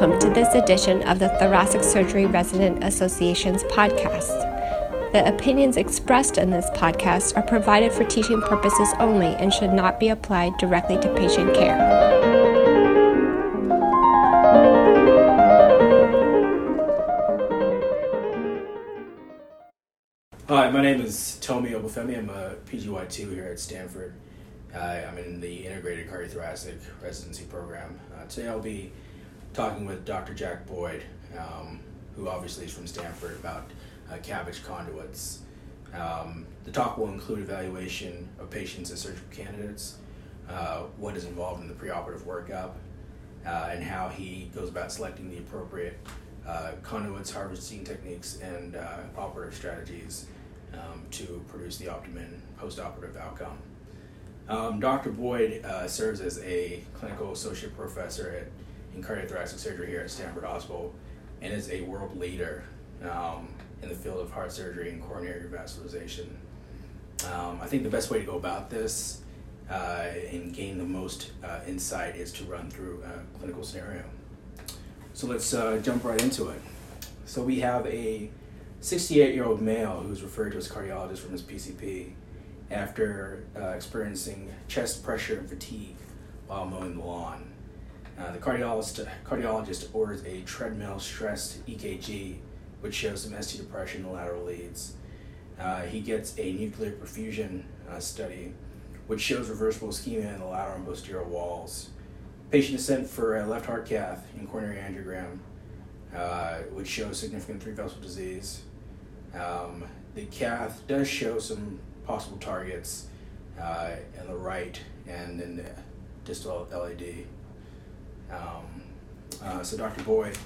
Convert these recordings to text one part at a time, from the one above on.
welcome to this edition of the Thoracic Surgery Resident Association's podcast. The opinions expressed in this podcast are provided for teaching purposes only and should not be applied directly to patient care. Hi, my name is Tomi Obafemi. I'm a PGY2 here at Stanford. Uh, I'm in the Integrated Cardiothoracic Residency Program. Uh, today I'll be talking with Dr. Jack Boyd, um, who obviously is from Stanford, about uh, CABG conduits. Um, the talk will include evaluation of patients as surgical candidates, uh, what is involved in the preoperative workup, uh, and how he goes about selecting the appropriate uh, conduits, harvesting techniques, and operative strategies um, to produce the optimum postoperative outcome. Um, Dr. Boyd uh, serves as a clinical associate professor at, in cardiothoracic surgery here at Stanford Hospital and is a world leader um, in the field of heart surgery and coronary revascularization. Um, I think the best way to go about this uh, and gain the most uh, insight is to run through a clinical scenario. So let's uh, jump right into it. So we have a 68 year old male who's referred to as cardiologist from his PCP after uh, experiencing chest pressure and fatigue while mowing the lawn. Uh, the cardiologist, cardiologist orders a treadmill stressed EKG, which shows some ST depression in the lateral leads. Uh, he gets a nuclear perfusion uh, study, which shows reversible ischemia in the lateral and posterior walls. Patient is sent for a left heart cath and coronary angiogram, uh, which shows significant three vessel disease. Um, the cath does show some possible targets uh, in the right and in the distal LAD. Um, uh, so, Dr. Boyd,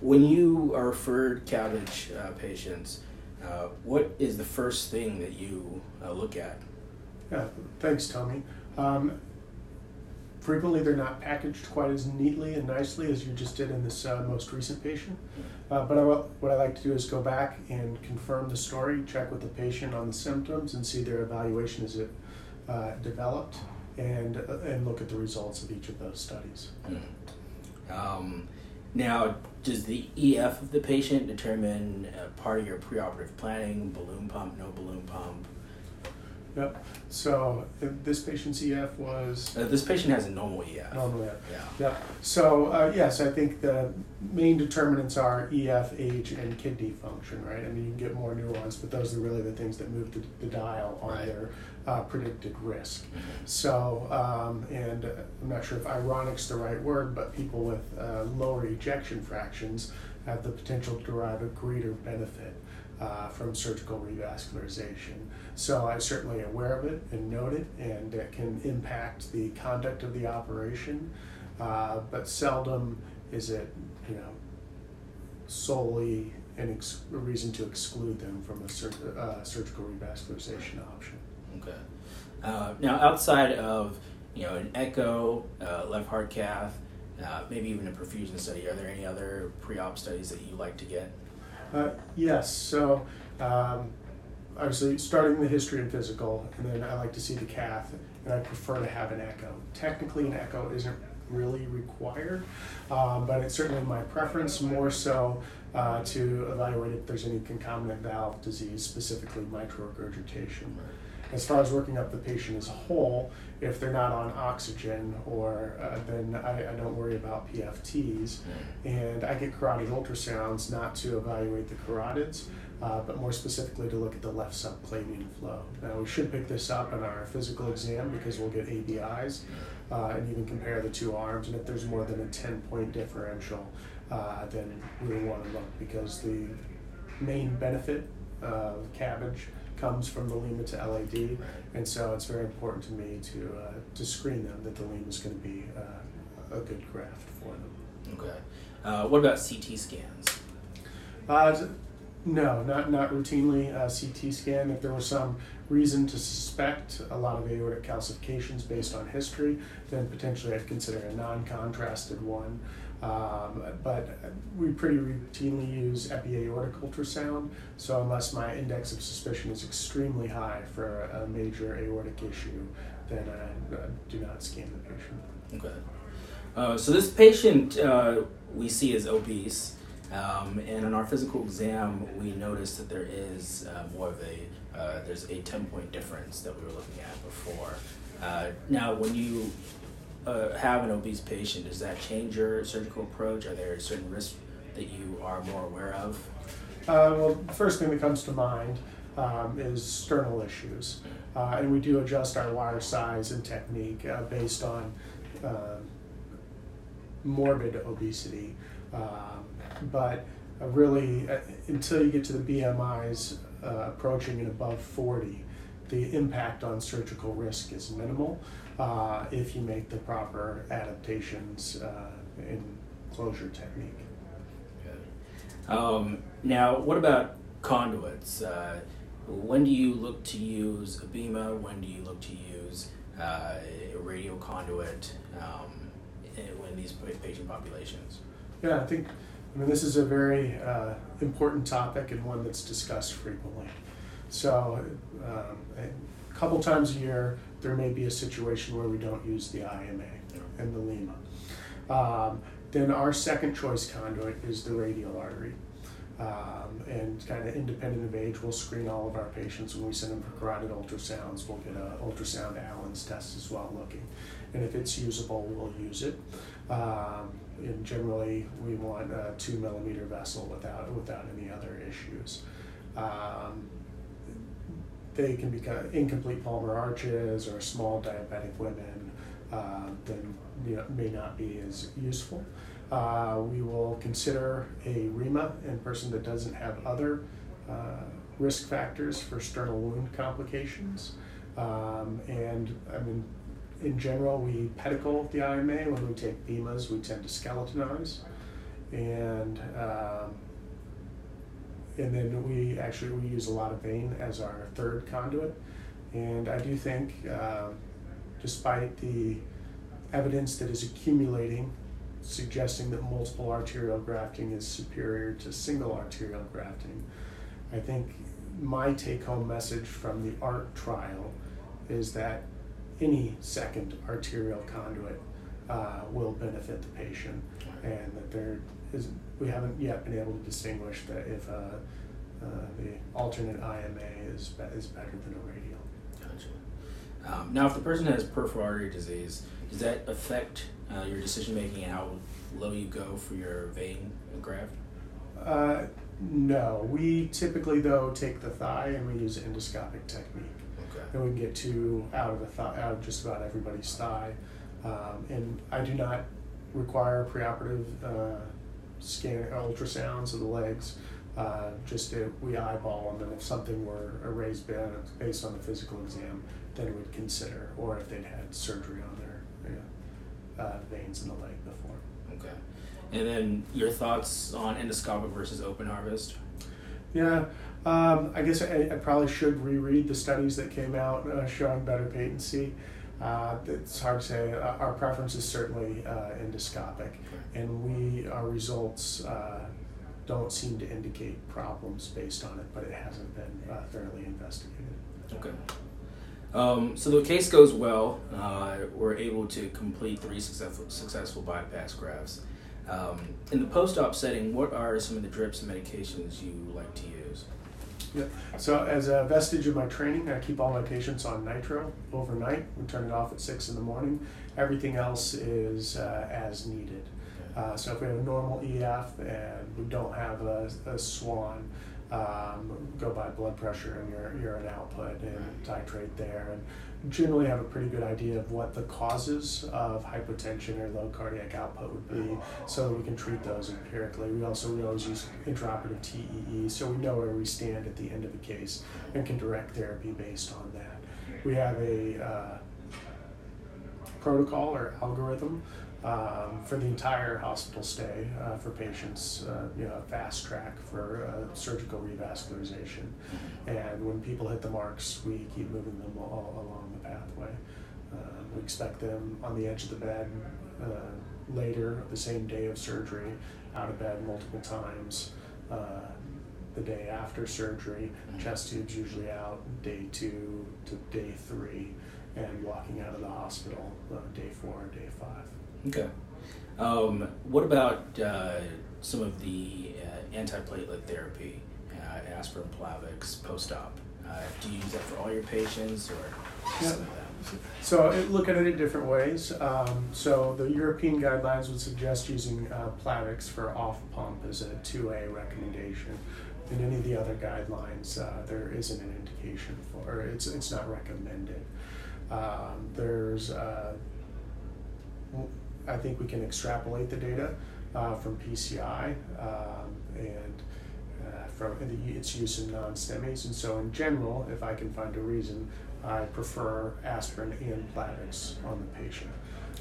when you are referred CABG uh, patients, uh, what is the first thing that you uh, look at? Yeah, thanks, Tomi. Um, frequently, they're not packaged quite as neatly and nicely as you just did in this uh, most recent patient. Uh, but I, what I like to do is go back and confirm the story, check with the patient on the symptoms, and see their evaluation as it uh, developed, and uh, and look at the results of each of those studies. Mm. Um, now, does the EF of the patient determine uh, part of your preoperative planning? Balloon pump, no balloon pump? Yep. So this patient's EF was. Uh, this patient has a normal EF. Normal EF. Yeah. Yeah. So uh, yes, I think the main determinants are EF, age, and kidney function, right? I mean, you can get more nuance, but those are really the things that move the, the dial on right. their uh, predicted risk. Mm-hmm. So, um, and I'm not sure if ironic's the right word, but people with uh, lower ejection fractions have the potential to derive a greater benefit uh, from surgical revascularization. So I'm certainly aware of it and note it, and it can impact the conduct of the operation, uh, but seldom is it, you know, solely ex- a reason to exclude them from a sur- uh, surgical revascularization option. Okay. Uh, now, outside of you know an echo, uh, left heart cath, uh, maybe even a perfusion study, are there any other pre-op studies that you like to get? Uh, yes. So, um, obviously, starting the history and physical, and then I like to see the cath, and I prefer to have an echo. Technically, an echo isn't really required, um, but it's certainly my preference more so uh, to evaluate if there's any concomitant valve disease, specifically mitral regurgitation. As far as working up the patient as a whole, if they're not on oxygen, or uh, then I, I, don't worry about PFTs, and I get carotid ultrasounds not to evaluate the carotids, uh, but more specifically to look at the left subclavian flow. Now we should pick this up in our physical exam because we'll get ABIs uh, and even compare the two arms, and if there's more than a 10 point differential, uh, then we want to look because the main benefit of CABG comes from the lima to LAD, and so it's very important to me to uh, to screen them that the lima is going to be uh, a good graft for them. Okay. Uh, what about CT scans? Uh, no, not not routinely uh, CT scan. If there was some reason to suspect a lot of aortic calcifications based on history, then potentially I'd consider a non-contrasted one. Um, but we pretty routinely use epiaortic ultrasound. So unless my index of suspicion is extremely high for a major aortic issue, then I, do not scan the patient. Okay. Uh, so this patient uh, we see is obese, um, and in our physical exam we noticed that there is uh, more of a uh, there's a ten point difference that we were looking at before. Uh, now, when you uh, have an obese patient, does that change your surgical approach? Are there certain risks that you are more aware of? well, the first thing that comes to mind um, is sternal issues. Uh, and we do adjust our wire size and technique uh, based on uh, morbid obesity. Um, but really, uh, until you get to the BMIs uh, approaching and above 40, the impact on surgical risk is minimal uh, if you make the proper adaptations in closure technique. Um, now, what about conduits? when do you look to use a BIMA? When do you look to use uh, a radio conduit um, in these patient populations? Yeah, I think, I mean, this is a very uh, important topic and one that's discussed frequently. So, um, couple times a year, there may be a situation where we don't use the IMA and the Lima. Um, then our second choice conduit is the radial artery. Um, and kind of independent of age, we'll screen all of our patients when we send them for carotid ultrasounds. We'll get an ultrasound Allen's test as well looking. And if it's usable, we'll use it. Um, and generally, we want a two millimeter vessel without, without any other issues. Um, they can become incomplete palmar arches or small diabetic women, uh, then you know, may not be as useful. Uh, we will consider a RIMA in person that doesn't have other uh, risk factors for sternal wound complications. Um, and I mean, in general, we pedicle the IMA. When we take BIMAs, we tend to skeletonize. And um, and then we actually we use a lot of vein as our third conduit. And I do think, uh, despite the evidence that is accumulating suggesting that multiple arterial grafting is superior to single arterial grafting. I think my take home message from the ART trial is that any second arterial conduit uh, will benefit the patient, and that there is we haven't yet been able to distinguish that if uh, uh, the alternate IMA is be- is better than a radial. Gotcha. Um, now, if the person has peripheral artery disease, does that affect uh, your decision making and how low you go for your vein graft? Uh, no, we typically though take the thigh and we use endoscopic technique. Okay. And we can get two out of the thigh, out of just about everybody's thigh. Um, and I do not require preoperative uh, scan ultrasounds of the legs. Uh, just if we eyeball them, and if something were a raised bed based on the physical exam, then we'd consider, or if they'd had surgery on their you know, uh, veins in the leg before. Okay. And then your thoughts on endoscopic versus open harvest? Yeah, um, I guess I, I, probably should reread the studies that came out uh, showing better patency. Uh, it's hard to say. Uh, our preference is certainly uh, endoscopic, and we our results uh, don't seem to indicate problems based on it, but it hasn't been uh, thoroughly investigated. Okay. Um, so the case goes well. Uh, we're able to complete three successful, successful bypass grafts. Um, in the post-op setting, what are some of the drips and medications you like to use? Yeah. So as a vestige of my training, I keep all my patients on nitro overnight. We turn it off at six in the morning. Everything else is uh, as needed. Uh, so if we have a normal EF and we don't have a, a SWAN, um, go by blood pressure and your urine output and titrate there and generally have a pretty good idea of what the causes of hypotension or low cardiac output would be so that we can treat those empirically. We also we always use intraoperative TEE so we know where we stand at the end of the case and can direct therapy based on that. We have a uh, protocol or algorithm um, for the entire hospital stay uh, for patients, uh, you know, fast track for uh, surgical revascularization. And when people hit the marks, we keep moving them all along the pathway. Uh, we expect them on the edge of the bed uh, later, the same day of surgery, out of bed multiple times. Uh, the day after surgery, chest tubes usually out day two to day three, and walking out of the hospital day four, and day five. Okay. Um, what about uh, some of the uh, antiplatelet therapy, uh, aspirin, Plavix, post-op? Uh, do you use that for all your patients or Yeah. some of them? So it, look at it in different ways. Um, so the European guidelines would suggest using uh, Plavix for off pump as a 2A recommendation. In any of the other guidelines, uh, there isn't an indication for, or it's, it's not recommended. Um, there's, uh, I think we can extrapolate the data uh, from PCI um, and uh, from the, its use in non-STEMIs. And so, in general, if I can find a reason, I prefer aspirin and Plavix on the patient.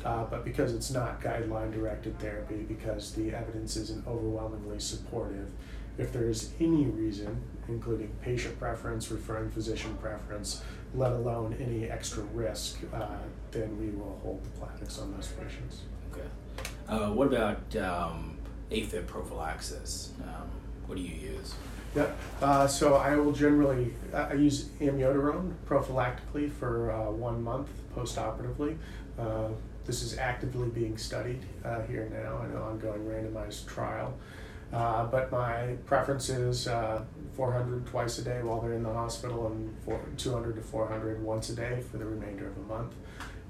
Uh, but because it's not guideline directed therapy, because the evidence isn't overwhelmingly supportive, if there is any reason, including patient preference, referring physician preference, let alone any extra risk, uh, then we will hold the Plavix on those patients. Okay. Uh, what about um, AFib prophylaxis? Um, what do you use? Yeah, uh, so I will generally, I I use amiodarone prophylactically for uh, one month postoperatively. Uh, this is actively being studied uh, here now in an ongoing randomized trial. Uh, but my preference is uh, 400 twice a day while they're in the hospital and four, 200 to 400 once a day for the remainder of a month.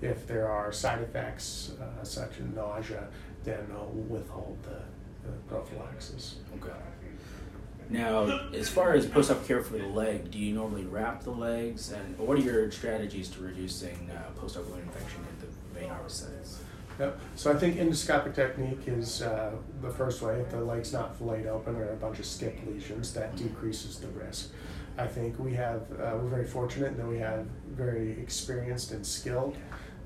If there are side effects uh, such as nausea, then I'll withhold the, the prophylaxis. Okay. Now, as far as post-op care for the leg, do you normally wrap the legs, and what are your strategies to reducing uh, post-op wound infection at the vein harvest? Yep. So I think endoscopic technique is uh, the first way. If the leg's not filleted open or a bunch of skip lesions, that decreases the risk. I think we have uh, we're very fortunate that we have very experienced and skilled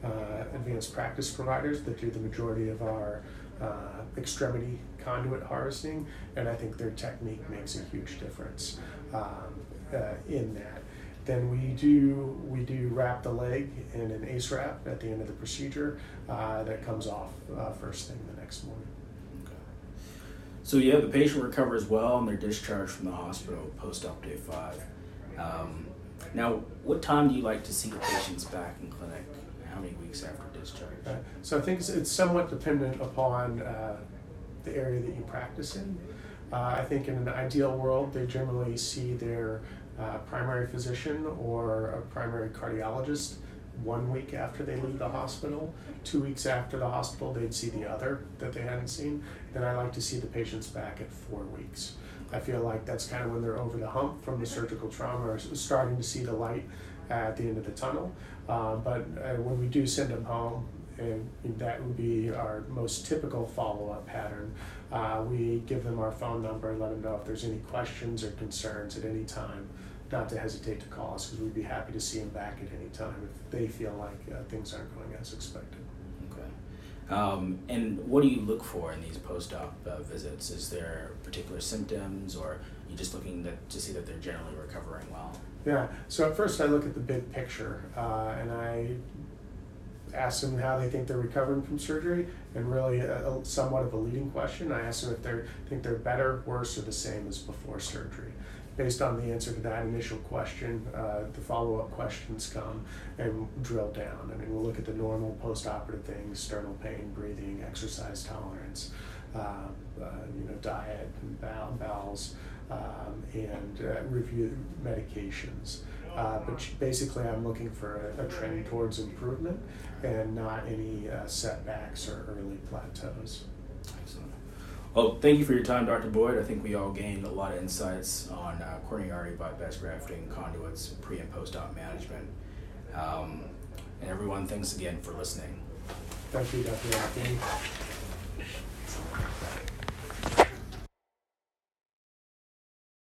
uh, advanced practice providers that do the majority of our uh, extremity conduit harvesting, and I think their technique makes a huge difference um, uh, in that. Then we do we do wrap the leg in an ACE wrap at the end of the procedure uh, that comes off uh, first thing the next morning. Okay. So yeah, the patient recovers well and they're discharged from the hospital post-op day five. Um, now, what time do you like to see the patients back in clinic? How many weeks after discharge? Uh, so I think it's, it's somewhat dependent upon uh, the area that you practice in. Uh, I think in an ideal world, they generally see their uh, primary physician or a primary cardiologist one week after they leave the hospital. Two weeks after the hospital, they'd see the other that they hadn't seen. Then I like to see the patients back at four weeks. I feel like that's kind of when they're over the hump from the surgical trauma or starting to see the light at the end of the tunnel. Uh, but uh, when we do send them home, and that would be our most typical follow-up pattern. Uh, we give them our phone number and let them know if there's any questions or concerns at any time, not to hesitate to call us because we'd be happy to see them back at any time if they feel like uh, things aren't going as expected. Okay. Um, and what do you look for in these post-op uh, visits? Is there particular symptoms, or you just looking to, to see that they're generally recovering well? Yeah. So at first, I look at the big picture, uh, and I ask them how they think they're recovering from surgery, and really a, a somewhat of a leading question. I ask them if they think they're better, worse, or the same as before surgery. Based on the answer to that initial question, uh, the follow-up questions come and drill down. I mean, we'll look at the normal post-operative things: sternal pain, breathing, exercise tolerance, uh, uh, you know, diet, and bowel, bowels, um, and uh, review medications. Uh, but basically, I'm looking for a, a trend towards improvement and not any uh, setbacks or early plateaus. Well, thank you for your time, Dr. Boyd. I think we all gained a lot of insights on uh, coronary bypass grafting, conduits, pre and post op management. Um, and everyone, thanks again for listening. Thank you, Dr. Anthony.